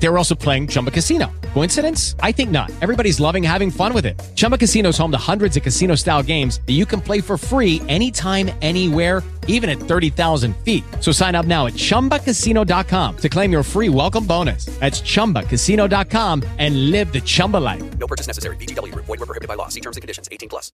They were also playing Chumba Casino. Coincidence? I think not. Everybody's loving having fun with it. Chumba Casino is home to hundreds of casino style games that you can play for free anytime, anywhere, even at 30,000 feet. So sign up now at chumbacasino.com to claim your free welcome bonus. That's chumbacasino.com and live the Chumba life. No purchase necessary. VGW Group. Void were prohibited by law. See terms and conditions. 18 plus.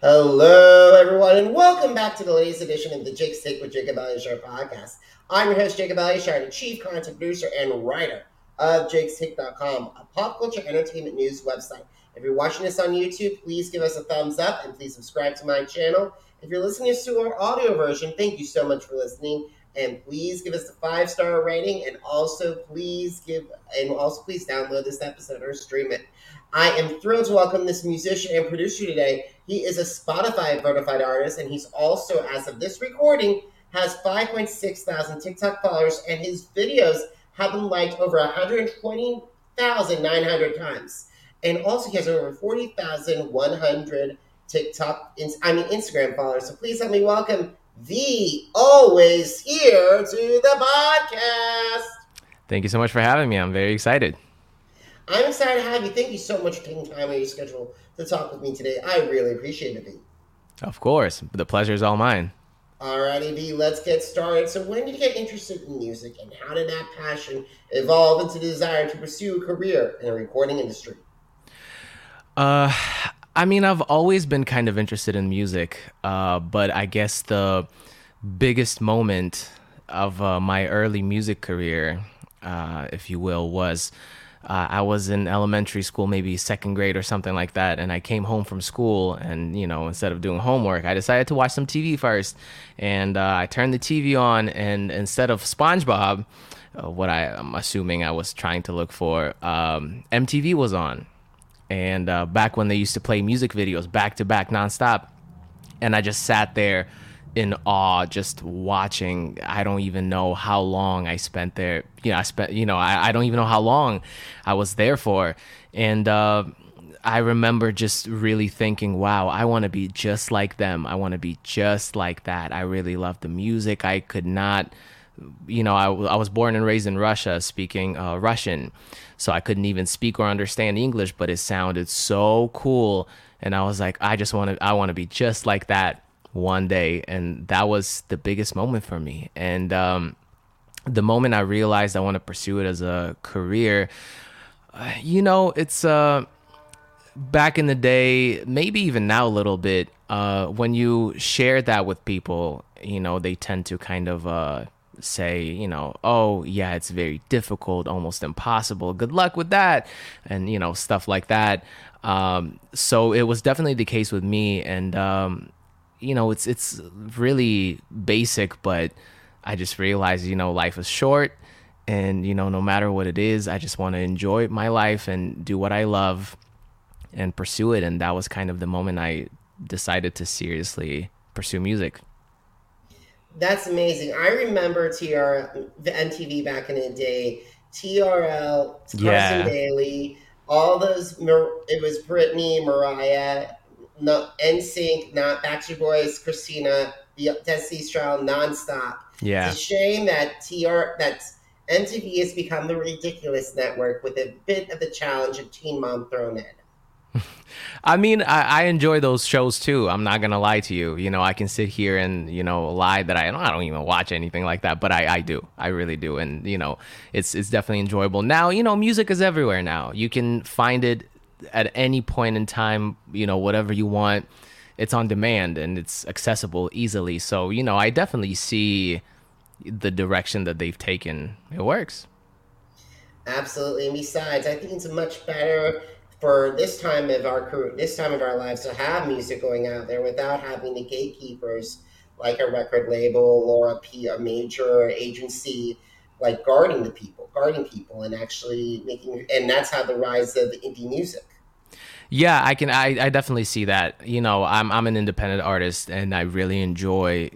Hello, everyone, and welcome back to the latest edition of the Jake's Take with Jacob Elliott podcast. I'm your host, Jacob the chief content producer and writer of Jake'sTake.com, a pop culture entertainment news website. If you're watching this on YouTube, please give us a thumbs up and please subscribe to my channel. If you're listening to our audio version, thank you so much for listening. And please give us a five star rating, and also please give and also please download this episode or stream it. I am thrilled to welcome this musician and producer today. He is a Spotify verified artist, and he's also, as of this recording, has 5.6 thousand TikTok followers, and his videos have been liked over 120,900 times. And also, he has over 40,100 TikTok, I mean, Instagram followers. So please help me welcome the always here to the podcast. Thank you so much for having me. I'm very excited. I'm excited to have you. Thank you so much for taking time out of your schedule to talk with me today. I really appreciate it, Of course. The pleasure is all mine. Alrighty, B, let's get started. So, when did you get interested in music, and how did that passion evolve into the desire to pursue a career in the recording industry? Uh, I mean, I've always been kind of interested in music, uh, but I guess the biggest moment of uh, my early music career, uh, if you will, was uh, I was in elementary school, maybe second grade or something like that, and I came home from school, and you know, instead of doing homework, I decided to watch some TV first, and uh, I turned the TV on, and instead of SpongeBob, uh, what I, am assuming I was trying to look for, um, MTV was on, and uh, back when they used to play music videos back to back nonstop, and I just sat there in awe just watching. I don't even know how long I spent there. You know, I spent, you know, I, I don't even know how long I was there for. And uh, I remember just really thinking, wow, I want to be just like them. I want to be just like that. I really love the music. I could not, you know, I, I was born and raised in Russia speaking uh, Russian. So I couldn't even speak or understand English, but it sounded so cool. And I was like, I just want to, I want to be just like that one day and that was the biggest moment for me and um, the moment i realized i want to pursue it as a career uh, you know it's uh, back in the day maybe even now a little bit uh, when you share that with people you know they tend to kind of uh, say, you know, oh, yeah, it's very difficult, almost impossible. Good luck with that. And, you know, stuff like that. Um, so it was definitely the case with me. And, um, you know, it's it's really basic, but I just realized, you know, life is short and you know, no matter what it is, I just want to enjoy my life and do what I love and pursue it and that was kind of the moment I decided to seriously pursue music. That's amazing. I remember TR the MTV back in the day, TRL, Carson yeah. Daly, all those it was Britney, Mariah, no NSYNC, not Backstreet Boys, Christina, Destiny Child, nonstop. Yeah, it's a shame that TR that MTV has become the ridiculous network with a bit of the challenge of Teen Mom thrown in. I mean, I, I, enjoy those shows too. I'm not gonna lie to you. You know, I can sit here and you know lie that I don't, I don't even watch anything like that, but I, I do. I really do, and you know, it's it's definitely enjoyable. Now, you know, music is everywhere now. You can find it at any point in time, you know, whatever you want, it's on demand and it's accessible easily. So, you know, I definitely see the direction that they've taken. It works. Absolutely. And besides, I think it's much better for this time of our career, this time of our lives to have music going out there without having the gatekeepers like a record label or a, P, a major agency like guarding the people, guarding people, and actually making. And that's how the rise of indie music. Yeah, I can. I, I definitely see that. You know, I'm I'm an independent artist, and I really enjoy,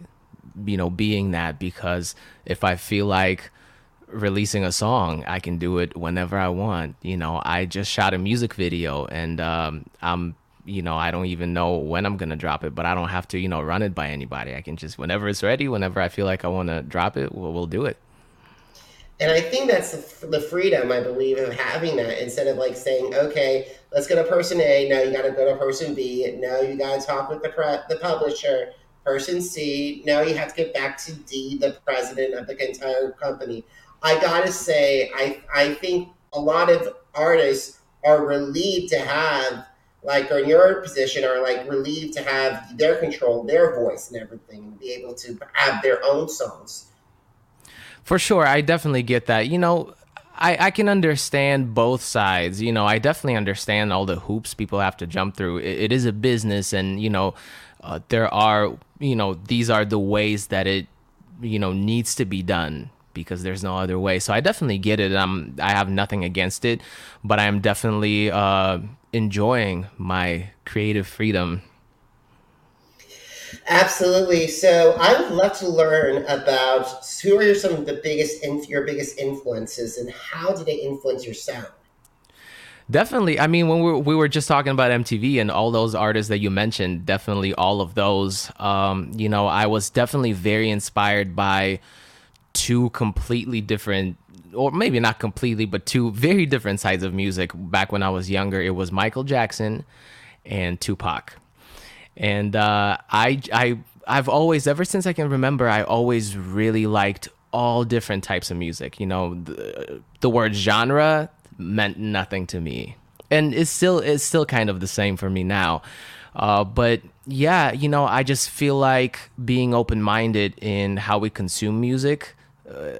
you know, being that because if I feel like releasing a song. I can do it whenever I want. You know, I just shot a music video and um, I'm, you know, I don't even know when I'm to drop it, but I don't have to, you know, run it by anybody. I can just, whenever it's ready, whenever I feel like I want to drop it, we'll, we'll do it. And I think that's the, freedom, I believe, of having that instead of like saying, okay, let's go to person A. No, you got to go to person B. No, you got to talk with the, pre- the publisher. Person C. No, you have to get back to D, the president of the entire company. I got to say, I, I think a lot of artists are relieved to have, like, or in your position, are like relieved to have their control, their voice, and everything, and be able to have their own songs for sure, I definitely get that. You know, I, I can understand both sides. You know, I definitely understand all the hoops people have to jump through. it, it is a business, and you know, uh, there are you know these are the ways that it you know needs to be done because there's no other way. So I definitely get it. I'm I have nothing against it, but I'm definitely uh, enjoying my creative freedom Absolutely. So I would love to learn about who are some of the biggest your biggest influences and how do they influence your sound? Definitely. I mean, when we were, we were just talking about MTV and all those artists that you mentioned, definitely all of those. Um, you know, I was definitely very inspired by two completely different, or maybe not completely, but two very different sides of music. Back when I was younger, it was Michael Jackson and Tupac and uh, I I I've always ever since I can remember I always really liked all different types of music. You know, the, the word genre meant nothing to me, and it's still it's still kind of the same for me now. Uh, but yeah, you know, I just feel like being open minded in how we consume music. Uh,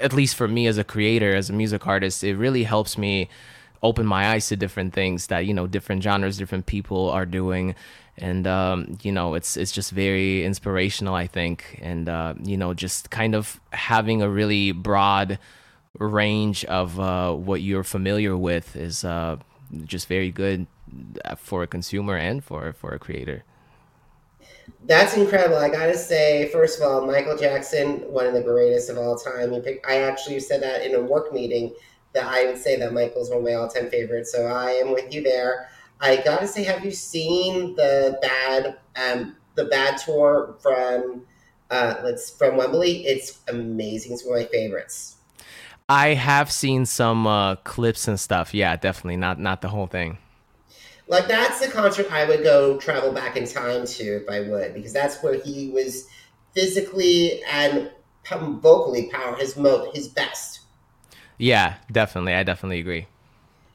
at least for me as a creator, as a music artist, it really helps me open my eyes to different things that you know different genres different people are doing and um, you know it's it's just very inspirational i think and uh, you know just kind of having a really broad range of uh, what you're familiar with is uh, just very good for a consumer and for for a creator that's incredible. I gotta say, first of all, Michael Jackson, one of the greatest of all time. I actually said that in a work meeting that I would say that Michael's one of my all-time favorites. So I am with you there. I gotta say, have you seen the bad um, the bad tour from uh, let's from Wembley? It's amazing. It's one of my favorites. I have seen some uh, clips and stuff. Yeah, definitely not not the whole thing. Like that's the concert I would go travel back in time to if I would, because that's where he was physically and vocally power his mo his best. Yeah, definitely. I definitely agree.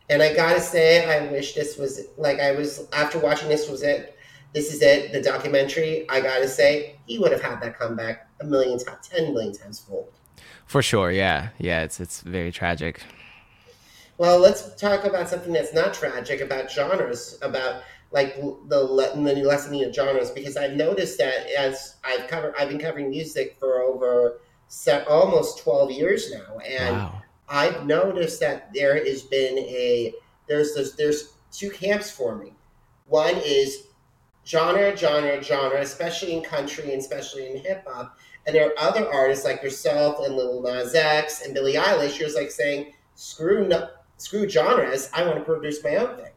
And I gotta say, I wish this was like I was after watching this was it. This is it, the documentary. I gotta say, he would have had that comeback a million times, ten million times fold. For sure, yeah, yeah. It's it's very tragic. Well, let's talk about something that's not tragic about genres, about like the the lessening of genres, because I've noticed that as I've covered, I've been covering music for over set, almost twelve years now, and. Wow I've noticed that there has been a there's this, there's two camps forming. One is genre, genre, genre, especially in country and especially in hip hop. And there are other artists like yourself and Lil Nas X and Billie Eilish who's like saying, "Screw screw genres. I want to produce my own thing."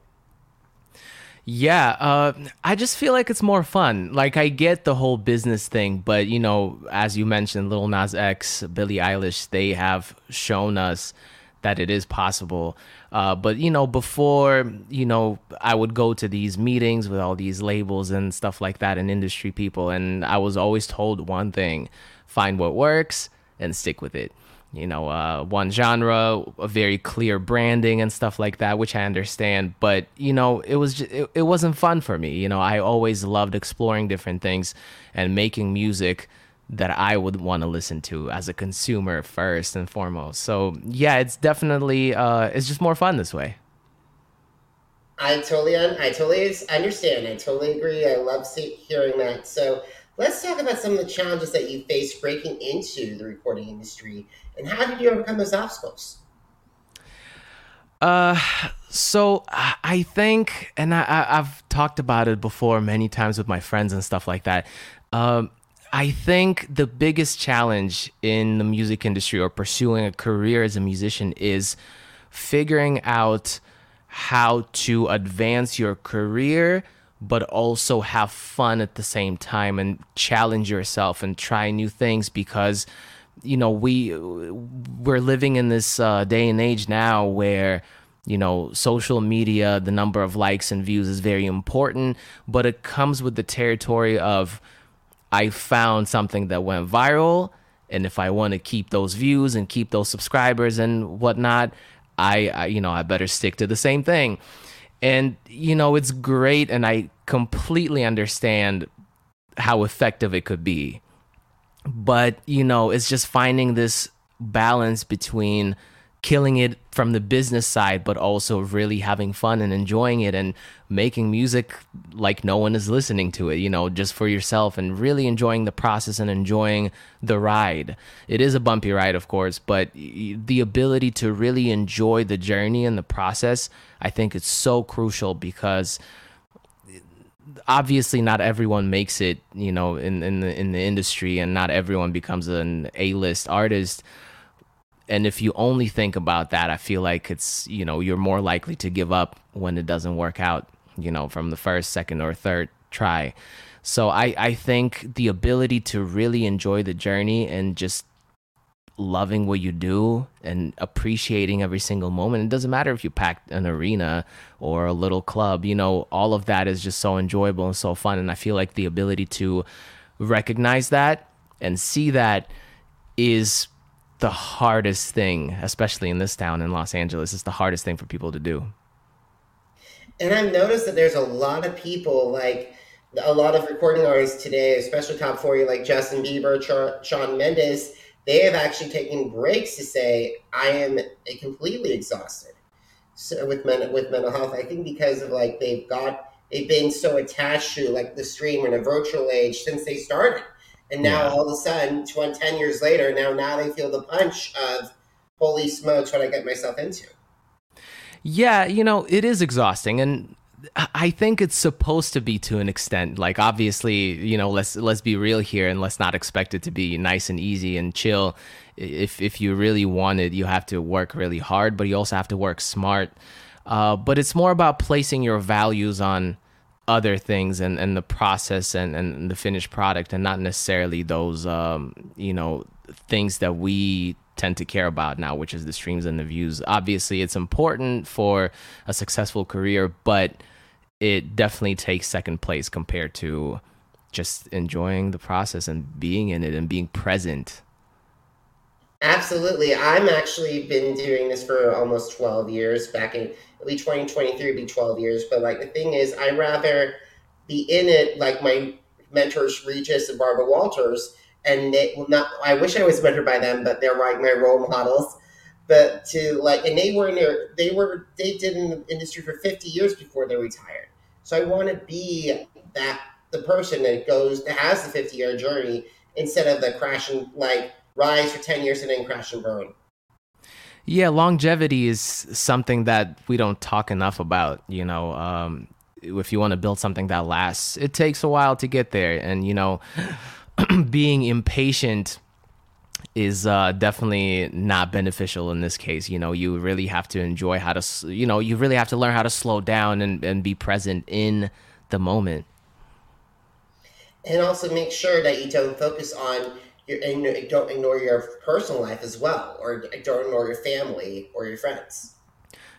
Yeah, uh, I just feel like it's more fun. Like I get the whole business thing, but you know, as you mentioned, Lil Nas X, Billie Eilish, they have shown us that it is possible. Uh, but you know, before you know, I would go to these meetings with all these labels and stuff like that, and industry people, and I was always told one thing: find what works and stick with it you know, uh, one genre, a very clear branding and stuff like that, which I understand. But you know, it was just, it, it wasn't fun for me. You know, I always loved exploring different things and making music that I would want to listen to as a consumer first and foremost. So yeah, it's definitely uh, it's just more fun this way. I totally, I totally understand. I totally agree. I love see, hearing that. So let's talk about some of the challenges that you faced breaking into the recording industry and how did you overcome those obstacles? Uh, so I think, and I, have talked about it before many times with my friends and stuff like that. Um, I think the biggest challenge in the music industry or pursuing a career as a musician is figuring out how to advance your career but also have fun at the same time and challenge yourself and try new things because you know we we're living in this uh, day and age now where you know social media the number of likes and views is very important but it comes with the territory of i found something that went viral and if i want to keep those views and keep those subscribers and whatnot I, I you know i better stick to the same thing and you know it's great and i completely understand how effective it could be. But you know it's just finding this balance between killing it from the business side but also really having fun and enjoying it and making music like no one is listening to it you know just for yourself and really enjoying the process and enjoying the ride. It is a bumpy ride of course but the ability to really enjoy the journey and the process i think it's so crucial because obviously not everyone makes it you know in in the in the industry and not everyone becomes an A-list artist and if you only think about that i feel like it's you know you're more likely to give up when it doesn't work out you know from the first second or third try so i i think the ability to really enjoy the journey and just loving what you do and appreciating every single moment. It doesn't matter if you packed an arena or a little club, you know, all of that is just so enjoyable and so fun. And I feel like the ability to recognize that and see that is the hardest thing, especially in this town in Los Angeles. It's the hardest thing for people to do. And I've noticed that there's a lot of people like a lot of recording artists today, especially top 40 like Justin Bieber, Shawn Mendes they have actually taken breaks to say, I am completely exhausted so with men, with mental health. I think because of like they've got they've been so attached to like the stream in a virtual age since they started. And now yeah. all of a sudden, 20, 10 years later, now now they feel the punch of holy smokes, what I get myself into. Yeah, you know, it is exhausting. And I think it's supposed to be to an extent. Like obviously, you know, let's let's be real here and let's not expect it to be nice and easy and chill. If if you really want it, you have to work really hard, but you also have to work smart. Uh, but it's more about placing your values on other things and, and the process and, and the finished product and not necessarily those um, you know things that we tend to care about now, which is the streams and the views. Obviously, it's important for a successful career, but it definitely takes second place compared to just enjoying the process and being in it and being present. Absolutely. I'm actually been doing this for almost 12 years. Back in it'll be 2023 be 12 years. But like the thing is, I rather be in it like my mentors Regis and Barbara Walters and they well not I wish I was mentored by them, but they're like my role models. But to like and they were in their they were they did in the industry for 50 years before they retired. So I want to be that the person that goes that has the 50 year journey instead of the crashing like rise for 10 years and then crash and burn. Yeah, longevity is something that we don't talk enough about. You know, um, if you want to build something that lasts, it takes a while to get there. And, you know, being impatient is uh, definitely not beneficial in this case. You know, you really have to enjoy how to, you know, you really have to learn how to slow down and, and be present in the moment. And also make sure that you don't focus on don't ignore your personal life as well, or don't ignore your family or your friends.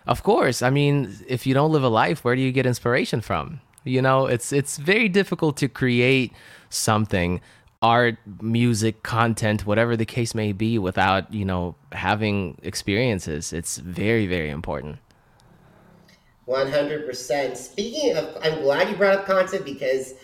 Of course. I mean, if you don't live a life, where do you get inspiration from? You know, it's it's very difficult to create something art, music, content, whatever the case may be, without you know having experiences. It's very, very important. One hundred percent. Speaking of, I'm glad you brought up content because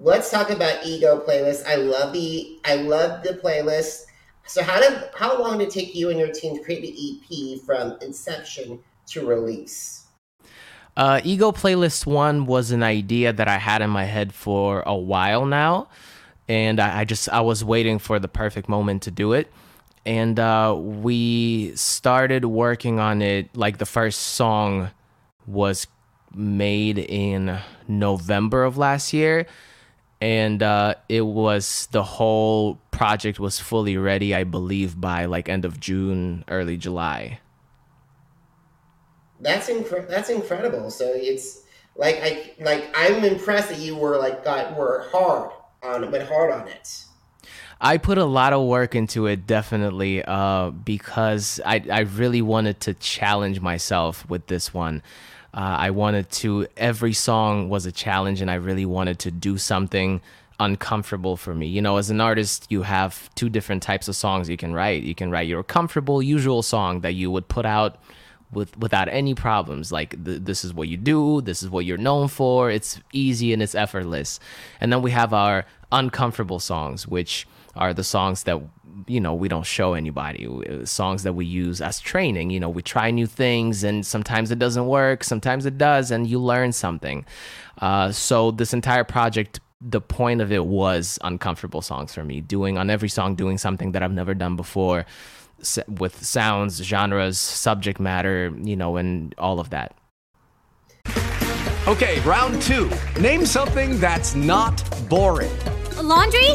let's talk about ego playlist. I love the I love the playlist. So how did how long did it take you and your team to create the EP from inception to release? Uh, ego playlist one was an idea that I had in my head for a while now and I, I, just I was waiting for the perfect moment to do it. And uh, we started working on it. Like the first song was made in November of last year, and uh, it was the whole project was fully ready. I believe by like end of June, early July. That's that's incredible. So it's like I like I'm impressed that you were like got were hard on it, went hard on it. I put a lot of work into it, definitely, uh, because I I really wanted to challenge myself with this one. Uh, I wanted to every song was a challenge, and I really wanted to do something uncomfortable for me. You know, as an artist, you have two different types of songs you can write. You can write your comfortable, usual song that you would put out with without any problems. Like th- this is what you do, this is what you're known for. It's easy and it's effortless. And then we have our uncomfortable songs, which are the songs that you know we don't show anybody. Uh, songs that we use as training. You know we try new things and sometimes it doesn't work sometimes it does and you learn something. Uh, so this entire project the point of it was uncomfortable songs for me. Doing on every song doing something that i've never done before with sounds genres subject matter you know and all of that. Okay round two. Name something that's not boring. A laundry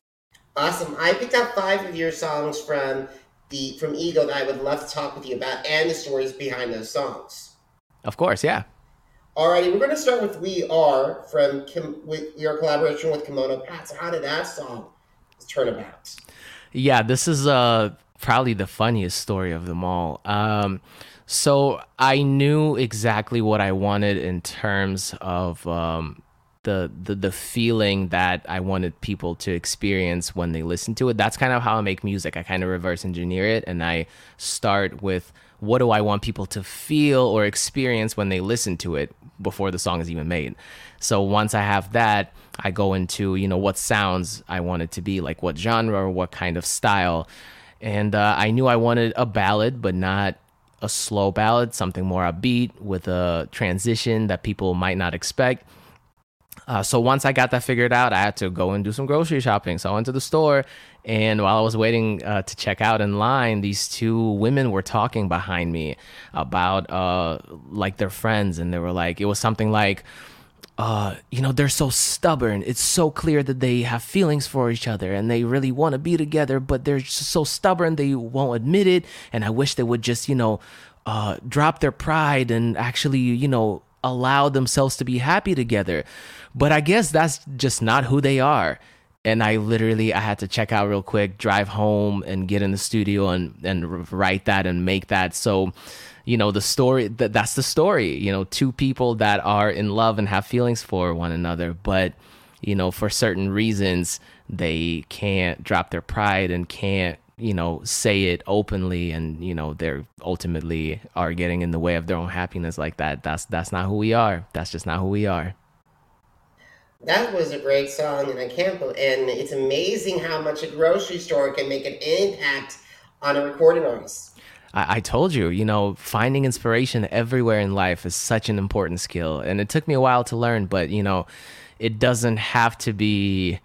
Awesome. I picked up five of your songs from the from Ego that I would love to talk with you about, and the stories behind those songs. Of course, yeah. Alrighty, we're going to start with "We Are" from Kim, with your collaboration with Kimono Pat. So, how did that song turn about? Yeah, this is uh probably the funniest story of them all. Um, so I knew exactly what I wanted in terms of um, the, the the feeling that I wanted people to experience when they listen to it. That's kind of how I make music. I kind of reverse engineer it, and I start with what do I want people to feel or experience when they listen to it before the song is even made. So once I have that, I go into, you know, what sounds I want it to be, like what genre or what kind of style. And uh, I knew I wanted a ballad, but not a slow ballad, something more upbeat with a transition that people might not expect. Uh, so once I got that figured out, I had to go and do some grocery shopping. So I went to the store, and while I was waiting uh, to check out in line, these two women were talking behind me about uh, like their friends, and they were like, it was something like, uh, you know, they're so stubborn. It's so clear that they have feelings for each other and they really want to be together, but they're so stubborn they won't admit it. And I wish they would just, you know, uh, drop their pride and actually, you know, allow themselves to be happy together. But I guess that's just not who they are. And I literally I had to check out real quick, drive home and get in the studio and and write that and make that. So, you know, the story that that's the story, you know, two people that are in love and have feelings for one another, but you know, for certain reasons they can't drop their pride and can't you know say it openly and you know they're ultimately are getting in the way of their own happiness like that that's that's not who we are that's just not who we are that was a great song and i can't believe and it's amazing how much a grocery store can make an impact on a recording artist I, I told you, you know, finding inspiration everywhere in life is such an important skill. And it took me a while to learn, but, you know, it doesn't have to be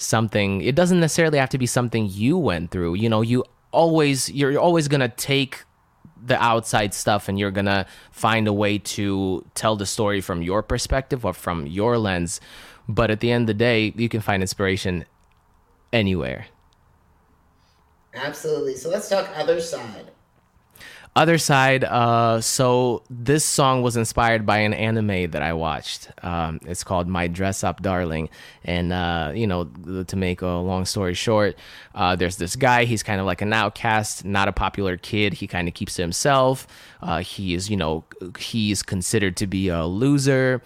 something it doesn't necessarily have to be something you went through you know you always you're always going to take the outside stuff and you're going to find a way to tell the story from your perspective or from your lens. But at the end of the day you can find inspiration anywhere. Absolutely. So let's talk other side Other side, uh, so this song was inspired by an anime that I watched. Um, it's called My Dress Up Darling. And, uh, you know, to make a long story short, uh, there's this guy. He's kind of like an outcast, not a popular kid. He kind of keeps to himself. Uh, he is, you know, he's considered to be a loser.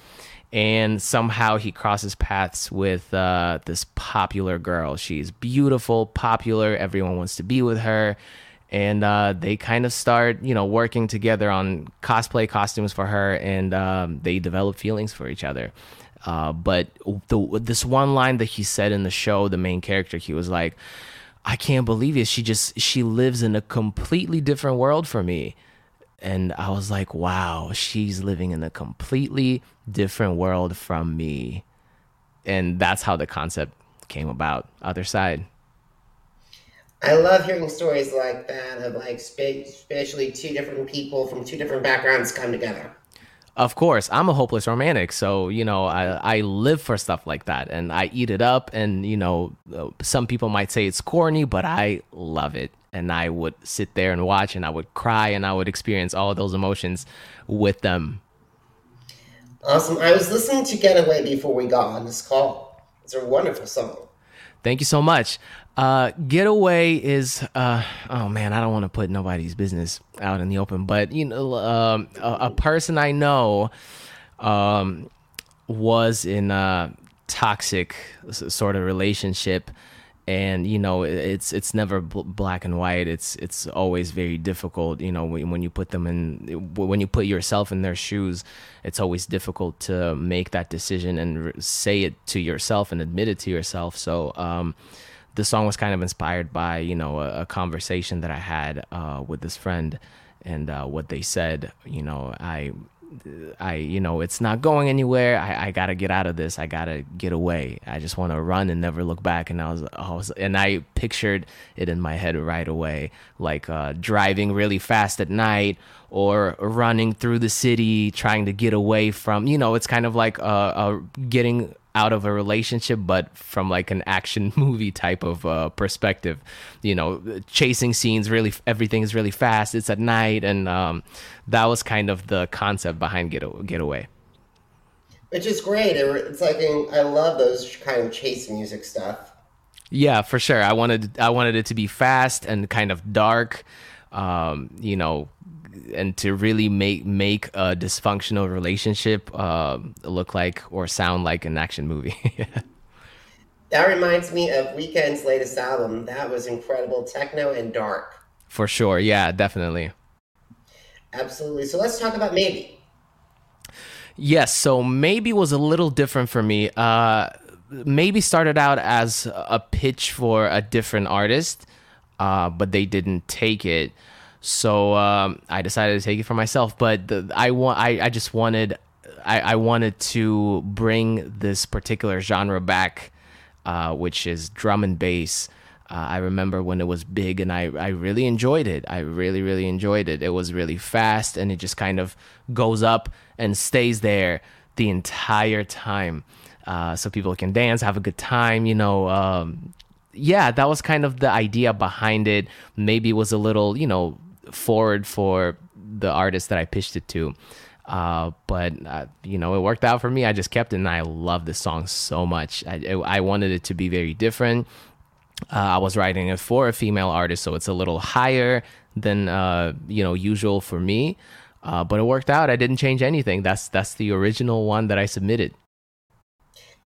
And somehow he crosses paths with uh, this popular girl. She's beautiful, popular. Everyone wants to be with her and uh, they kind of start you know working together on cosplay costumes for her and um, they develop feelings for each other. Uh, but the, this one line that he said in the show the main character he was like i can't believe it. She just she lives in a completely different world for me. And i was like wow she's living in a completely different world from me. And that's how the concept came about. Other side I love hearing stories like that of like especially two different people from two different backgrounds come together. Of course, I'm a hopeless romantic, so you know I I live for stuff like that, and I eat it up. And you know, some people might say it's corny, but I love it, and I would sit there and watch, and I would cry, and I would experience all of those emotions with them. Awesome! I was listening to "Getaway" before we got on this call. It's a wonderful song. Thank you so much. Uh, getaway is uh, oh man, I don't want to put nobody's business out in the open, but you know, um, a, a, person I know um, was in a toxic sort of relationship, and you know, it's it's never black and white. It's it's always very difficult. You know, when, when you put them in, when you put yourself in their shoes, it's always difficult to make that decision and say it to yourself and admit it to yourself. So. Um, the song was kind of inspired by you know a, a conversation that I had uh, with this friend and uh, what they said. You know, I I, you know, it's not going anywhere. I, I gotta get out of this. I gotta get away. I just want to run and never look back. And I was, I was, and I pictured it in my head right away, like uh, driving really fast at night or running through the city, trying to get away from. You know, it's kind of like uh, uh getting out of a relationship, but from like an action movie type of uh, perspective. You know, chasing scenes, really, everything is really fast. It's at night, and um, that was kind of the concept behind Get Getaway. Which is great. It's like I love those kind of chase music stuff. Yeah, for sure. I wanted I wanted it to be fast and kind of dark. Um, you know, and to really make make a dysfunctional relationship uh, look like or sound like an action movie. that reminds me of Weeknd's latest album. That was incredible, techno and dark. For sure, yeah, definitely. Absolutely. So let's talk about maybe. Yes, so maybe was a little different for me. Uh, maybe started out as a pitch for a different artist, uh, but they didn't take it. So um, I decided to take it for myself. But the, I want I, I just wanted I, I wanted to bring this particular genre back, uh, which is drum and bass. Uh, I remember when it was big and I, I really enjoyed it. I really, really enjoyed it. It was really fast and it just kind of goes up and stays there the entire time. Uh, so people can dance, have a good time, you know. Um, yeah, that was kind of the idea behind it. Maybe it was a little, you know, forward for the artist that I pitched it to. Uh, but uh, you know, it worked out for me. I just kept it, and I love this song so much. I, I wanted it to be very different. Uh, I was writing it for a female artist, so it's a little higher than uh, you know usual for me. Uh, but it worked out. I didn't change anything. That's that's the original one that I submitted.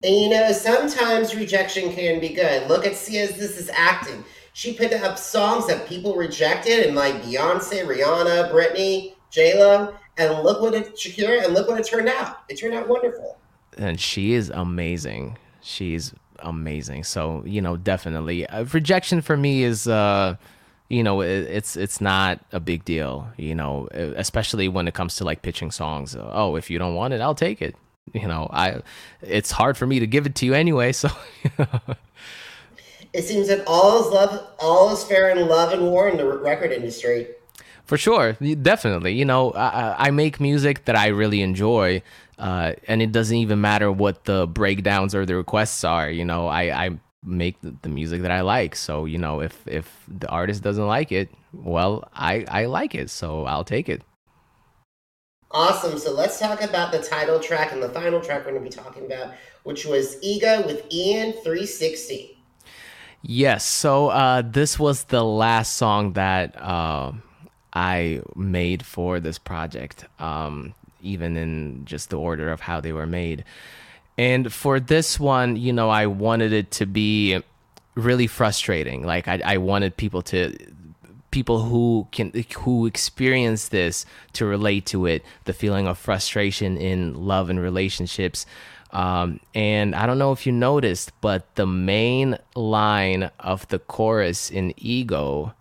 And you know, sometimes rejection can be good. Look at Sia's This Is Acting she picked up songs that people rejected, and like Beyonce, Rihanna, Britney, J Lo, and look what it Shakira, and look what it turned out. It turned out wonderful. And she is amazing. She's amazing. So you know, definitely, uh, rejection for me is. uh you know it's it's not a big deal you know especially when it comes to like pitching songs oh if you don't want it i'll take it you know i it's hard for me to give it to you anyway so it seems that all is love, all is fair in love and war in the record industry. For sure, definitely. You know, I, I make music that I really enjoy, uh, and it doesn't even matter what the breakdowns or the requests are. You know, I, I make the, music that I like. So you know, if if the artist doesn't like it, well, I I like it, so I'll take it. Awesome. So let's talk about the title track and the final track we're going to be talking about, which was Ego with Ian 360. Yes. So uh, this was the last song that uh, I made for this project, um, even in just the order of how they were made. And for this one, you know, I wanted it to be really frustrating. Like I, I wanted people to people who can who experience this to relate to it the feeling of frustration in love and relationships um, and i don't know if you noticed but the main line of the chorus in ego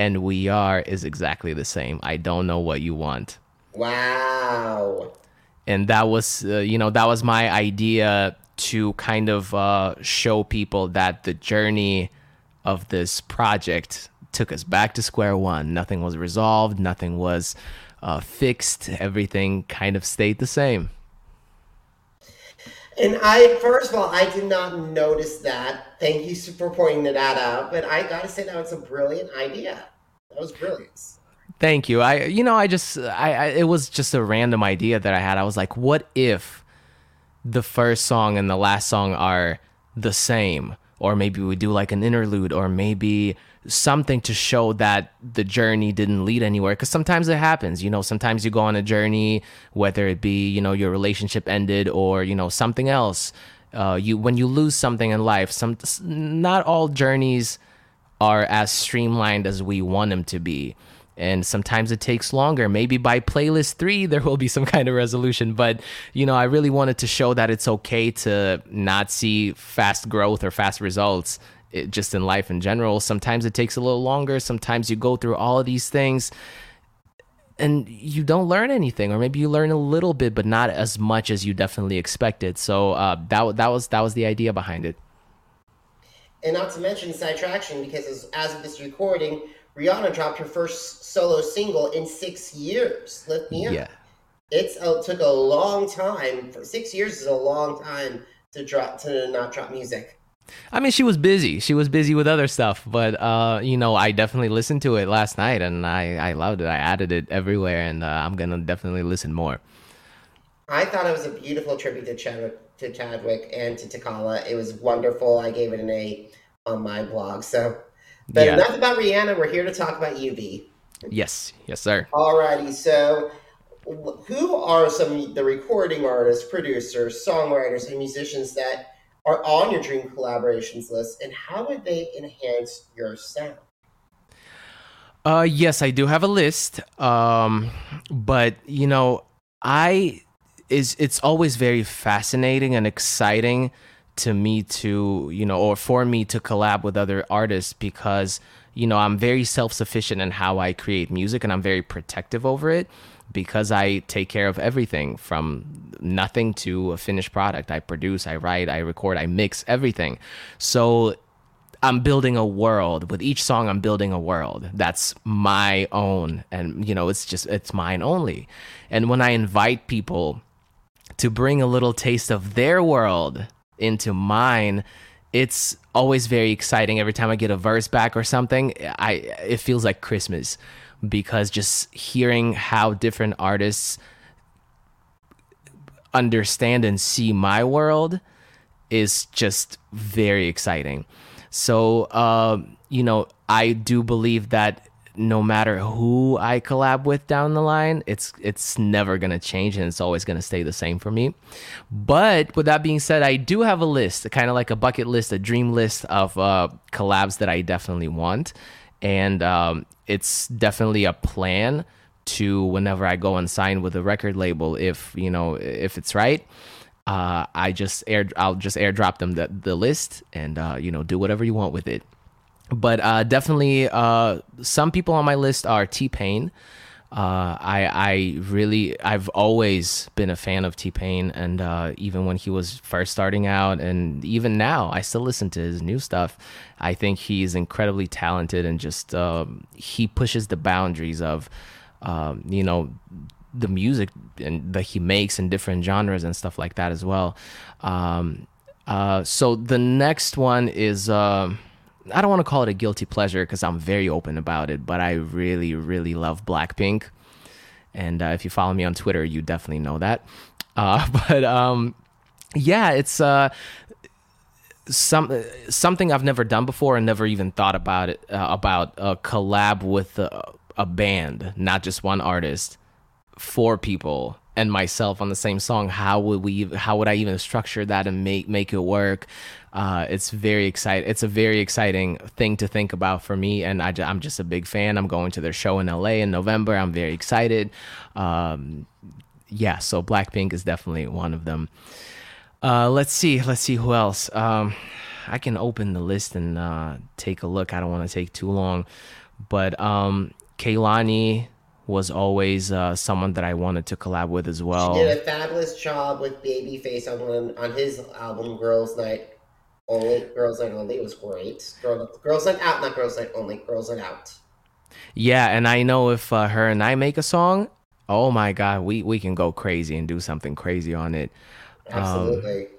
and we are is exactly the same. I don't know what you want. Wow. and that was uh, you know that was my idea to kind of uh, show people that the journey of this project took us back to square one. Nothing was resolved. Nothing was uh, fixed. Everything kind of stayed the same And I, first of all, I did not notice that. Thank you for pointing that out. But I got to say that was a brilliant idea. That was brilliant. Thank you. I, you know, I just, I, I, it was just a random idea that I had. I was like, what if the first song and the last song are the same? Or maybe we do like an interlude, or maybe something to show that the journey didn't lead anywhere. Because sometimes it happens, you know, sometimes you go on a journey, whether it be, you know, your relationship ended or, you know, something else. Uh, you, when you lose something in life, some, not all journeys are as streamlined as we want them to be and sometimes it takes longer maybe by playlist 3 there will be some kind of resolution but you know i really wanted to show that it's okay to not see fast growth or fast results it, just in life in general sometimes it takes a little longer sometimes you go through all of these things and you don't learn anything or maybe you learn a little bit but not as much as you definitely expected so uh, that, that was that was the idea behind it And not to mention Sidetraction, because as, as of this recording, Rihanna dropped her first solo single in six years. Lift Me Up. yeah It's uh, took a long time. For six years is a long time to drop to not drop music. I mean, she was busy. She was busy with other stuff, but uh, you know, I definitely listened to it last night, and I I loved it. I added it everywhere, and uh, I'm gonna definitely listen more. I thought it was a beautiful tribute to Chadwick, to Chadwick and to Takala. It was wonderful. I gave it an A on my blog. So, but Yeah. enough about Rihanna. We're here to talk about UV. Yes, yes, sir. Alrighty, so who are some the recording artists, producers, songwriters, and musicians that are on your dream collaborations list, and how would they enhance your sound? Uh, yes, I do have a list. Um, but you know, I is it's always very fascinating and exciting to me to you know, or for me to collab with other artists because you know I'm very self sufficient in how I create music and I'm very protective over it because I take care of everything from nothing to a finished product. I produce, I write, I record, I mix everything. So I'm building a world. With each song, I'm building a world that's my own. And, you know, it's just, it's mine only. And when I invite people to bring a little taste of their world into mine, it's always very exciting. Every time I get a verse back or something, I it feels like Christmas because just hearing how different artists understand and see my world is just very exciting. So, uh, you know, I do believe that no matter who I collab with down the line, it's it's never gonna change and it's always gonna stay the same for me. But with that being said, I do have a list, kind of like a bucket list, a dream list of uh, collabs that I definitely want, and um, it's definitely a plan to whenever I go and sign with a record label, if you know if it's right. Uh, I just air I'll just airdrop them the, the list and uh, you know do whatever you want with it but uh, definitely uh, some people on my list are T Pain. Uh, I I really I've always been a fan of T Pain, and uh, even when he was first starting out, and even now, I still listen to his new stuff. I think he's incredibly talented, and just um, he pushes the boundaries of um, you know the music and that he makes in different genres and stuff like that as well. Um, Uh, so the next one is uh, I don't want to call it a guilty pleasure because I'm very open about it, but I really, really love Blackpink. And uh, if you follow me on Twitter, you definitely know that. Uh, but um, yeah, it's uh, some something I've never done before and never even thought about it uh, about a collab with a, a band, not just one artist, four people and myself on the same song. How would we? How would I even structure that and make make it work? Uh, it's very exciting. It's a very exciting thing to think about for me, and I, am just a big fan. I'm going to their show in LA in November. I'm very excited. Um, yeah, so Blackpink is definitely one of them. Uh, let's see. Let's see who else. Um, I can open the list and uh, take a look. I don't want to take too long, but um, Kehlani was always uh, someone that I wanted to collab with as well. She did a fabulous job with Babyface on on his album Girls Night Only. Girls Night Only it was great. Girl, Girls Night Out, not Girls Night Only. Girls Night Out. Yeah, and I know if uh, her and I make a song, oh my god, we we can go crazy and do something crazy on it. Absolutely. Um,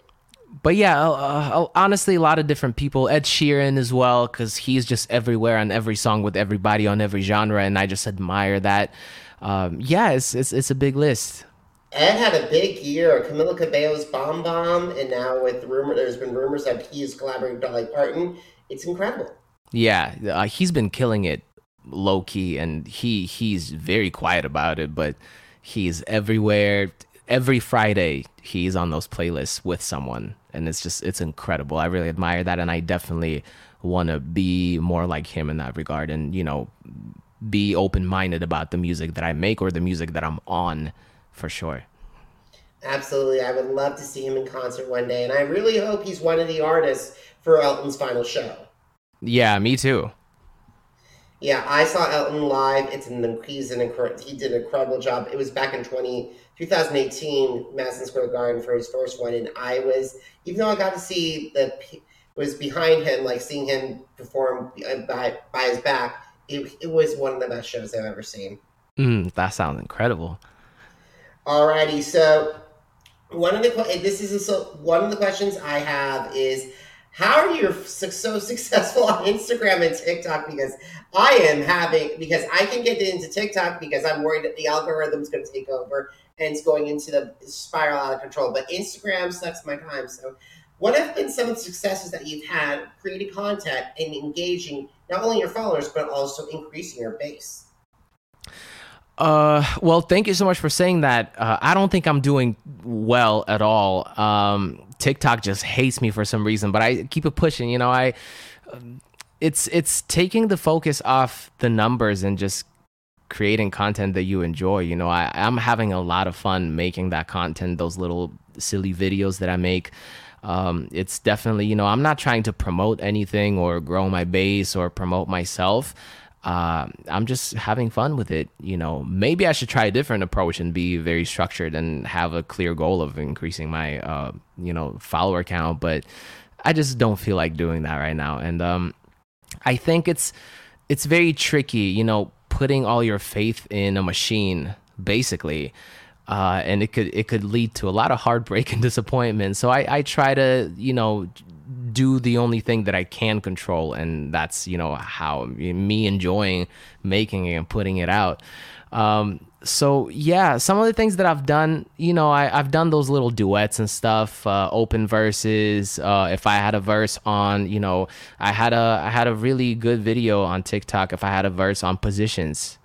but yeah, uh, uh, honestly, a lot of different people. Ed Sheeran as well, because he's just everywhere on every song with everybody on every genre, and I just admire that. Um, yeah, it's, it's it's a big list. Ed had a big year. Camila Cabello's Bam Bam, and now with rumor, there's been rumors that he is collaborating with Dolly Parton. It's incredible. Yeah, uh, he's been killing it low key, and he he's very quiet about it, but he's everywhere every Friday he's on those playlists with someone, and it's just it's incredible. I really admire that, and I definitely want to be more like him in that regard, and you know, be open minded about the music that I make or the music that I'm on, for sure. Absolutely, I would love to see him in concert one day, and I really hope he's one of the artists for Elton's final show. Yeah, me too. Yeah, I saw Elton live. It's an he's an. He did an incredible job. It was back in 20, 2018, Madison Square Garden for his first one, and I was even though I got to see the was behind him, like seeing him perform by by his back. It, it was one of the best shows I've ever seen. Mm, that sounds incredible. Alrighty, so one of the this is so one of the questions I have is how are you so successful on Instagram and TikTok? Because I am having because I can get into TikTok because I'm worried that the algorithm's going to take over and it's going into the spiral out of control. But Instagram sucks my time. So, what have been some of the successes that you've had creating content and engaging not only your followers but also increasing your base? Uh, well, thank you so much for saying that. Uh, I don't think I'm doing well at all. Um, TikTok just hates me for some reason, but I keep it pushing. You know, I. Um, it's it's taking the focus off the numbers and just creating content that you enjoy. You know, I, I'm having a lot of fun making that content, those little silly videos that I make. Um, it's definitely, you know, I'm not trying to promote anything or grow my base or promote myself. Uh, I'm just having fun with it. You know, maybe I should try a different approach and be very structured and have a clear goal of increasing my, uh, you know, follower count. But I just don't feel like doing that right now. And um, I think it's it's very tricky. You know, putting all your faith in a machine, basically. Uh, and it could it could lead to a lot of heartbreak and disappointment. So I, I try to you know do the only thing that I can control, and that's you know how me enjoying making it and putting it out. Um, so yeah, some of the things that I've done, you know, I, have done those little duets and stuff, uh, open verses. Uh, if I had a verse on, you know, I had a I had a really good video on TikTok. If I had a verse on positions,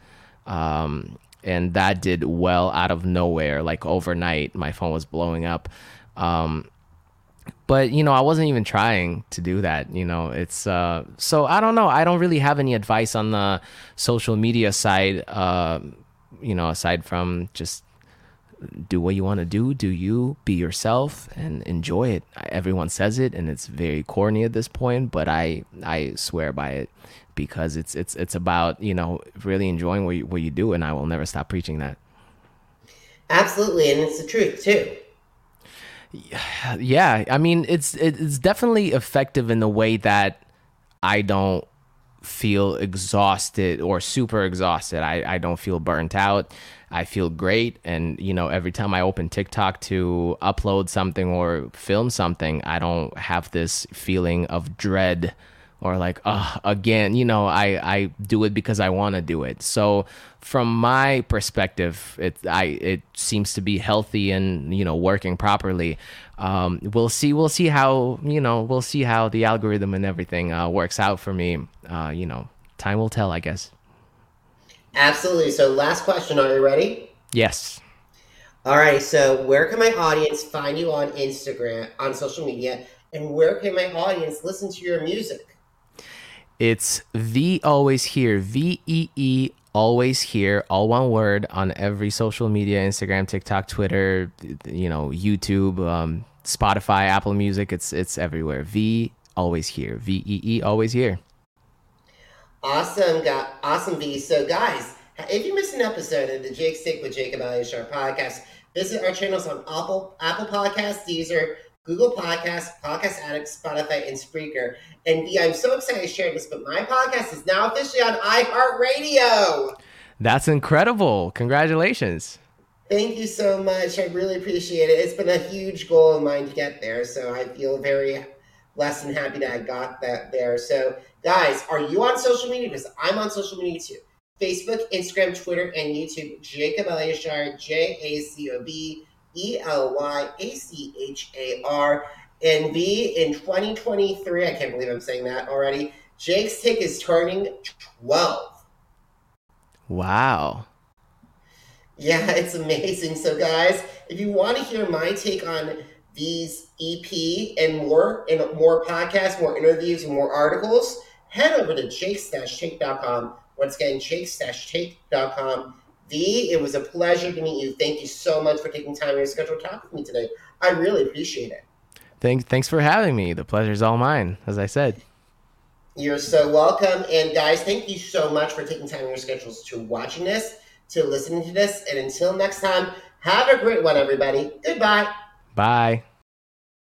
um, and that did well out of nowhere, like overnight, my phone was blowing up. Um, but you know, I wasn't even trying to do that. You know, it's uh, so I don't know. I don't really have any advice on the social media side. Uh, you know, aside from just do what you want to do, do you be yourself and enjoy it. Everyone says it and it's very corny at this point, but I I swear by it because it's it's it's about, you know, really enjoying what you, what you do and I will never stop preaching that. Absolutely, and it's the truth too. Yeah, I mean, it's it's definitely effective in the way that I don't feel exhausted or super exhausted. I, I don't feel burnt out. I feel great. And, you know, every time I open TikTok to upload something or film something, I don't have this feeling of dread or like, oh, again, you know, I, I do it because I want to do it. So from my perspective, it, I, it seems to be healthy and, you know, working properly. Um, we'll see, we'll see how, you know, we'll see how the algorithm and everything uh, works out for me. Uh, you know, time will tell, I guess. Absolutely. So, last question. Are you ready? Yes. All right. So, where can my audience find you on Instagram, on social media, and where can my audience listen to your music? It's the always here, V E E always here, all one word on every social media Instagram, TikTok, Twitter, you know, YouTube, um, Spotify, Apple Music. It's it's everywhere. V always here, V E E always here. Awesome, got awesome V. So, guys, if you missed an episode of the Jake's Take with Jacob Show podcast, visit our channels on Apple Apple Podcasts, Deezer, Google Podcasts, Podcast Addict, Spotify, and Spreaker. And V, I'm so excited to share this, but my podcast is now officially on iHeartRadio. That's incredible. Congratulations. Thank you so much. I really appreciate it. It's been a huge goal of mine to get there, so I feel very blessed and happy that I got that there. So, guys, are you on social media? Because I'm on social media too. Facebook, Instagram, Twitter, and YouTube. Jacob Elyachar, J A C O B E L Y A C H A R. And B, in 2023, I can't believe I'm saying that already, Jake's Take is turning 12. Wow. Yeah, it's amazing. So, guys, if you want to hear my take on these EP and more, and more podcasts, more interviews, and more articles, head over to jakes-take.com. Once again, jakes-take.com. V, it was a pleasure to meet you. Thank you so much for taking time in your schedule to talk with me today. I really appreciate it. Thanks, thanks for having me. The pleasure's all mine, as I said. You're so welcome. And guys, thank you so much for taking time in your schedules to watching this, to listening to this. And until next time, have a great one, everybody. Goodbye. Bye.